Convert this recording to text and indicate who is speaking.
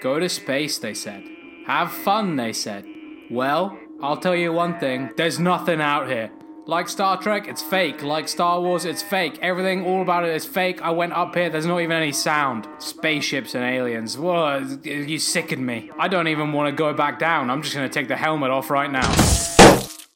Speaker 1: Go to space, they said. Have fun, they said. Well, I'll tell you one thing there's nothing out here. Like Star Trek, it's fake. Like Star Wars, it's fake. Everything, all about it is fake. I went up here, there's not even any sound. Spaceships and aliens. Whoa, you sickened me. I don't even want to go back down. I'm just gonna take the helmet off right now.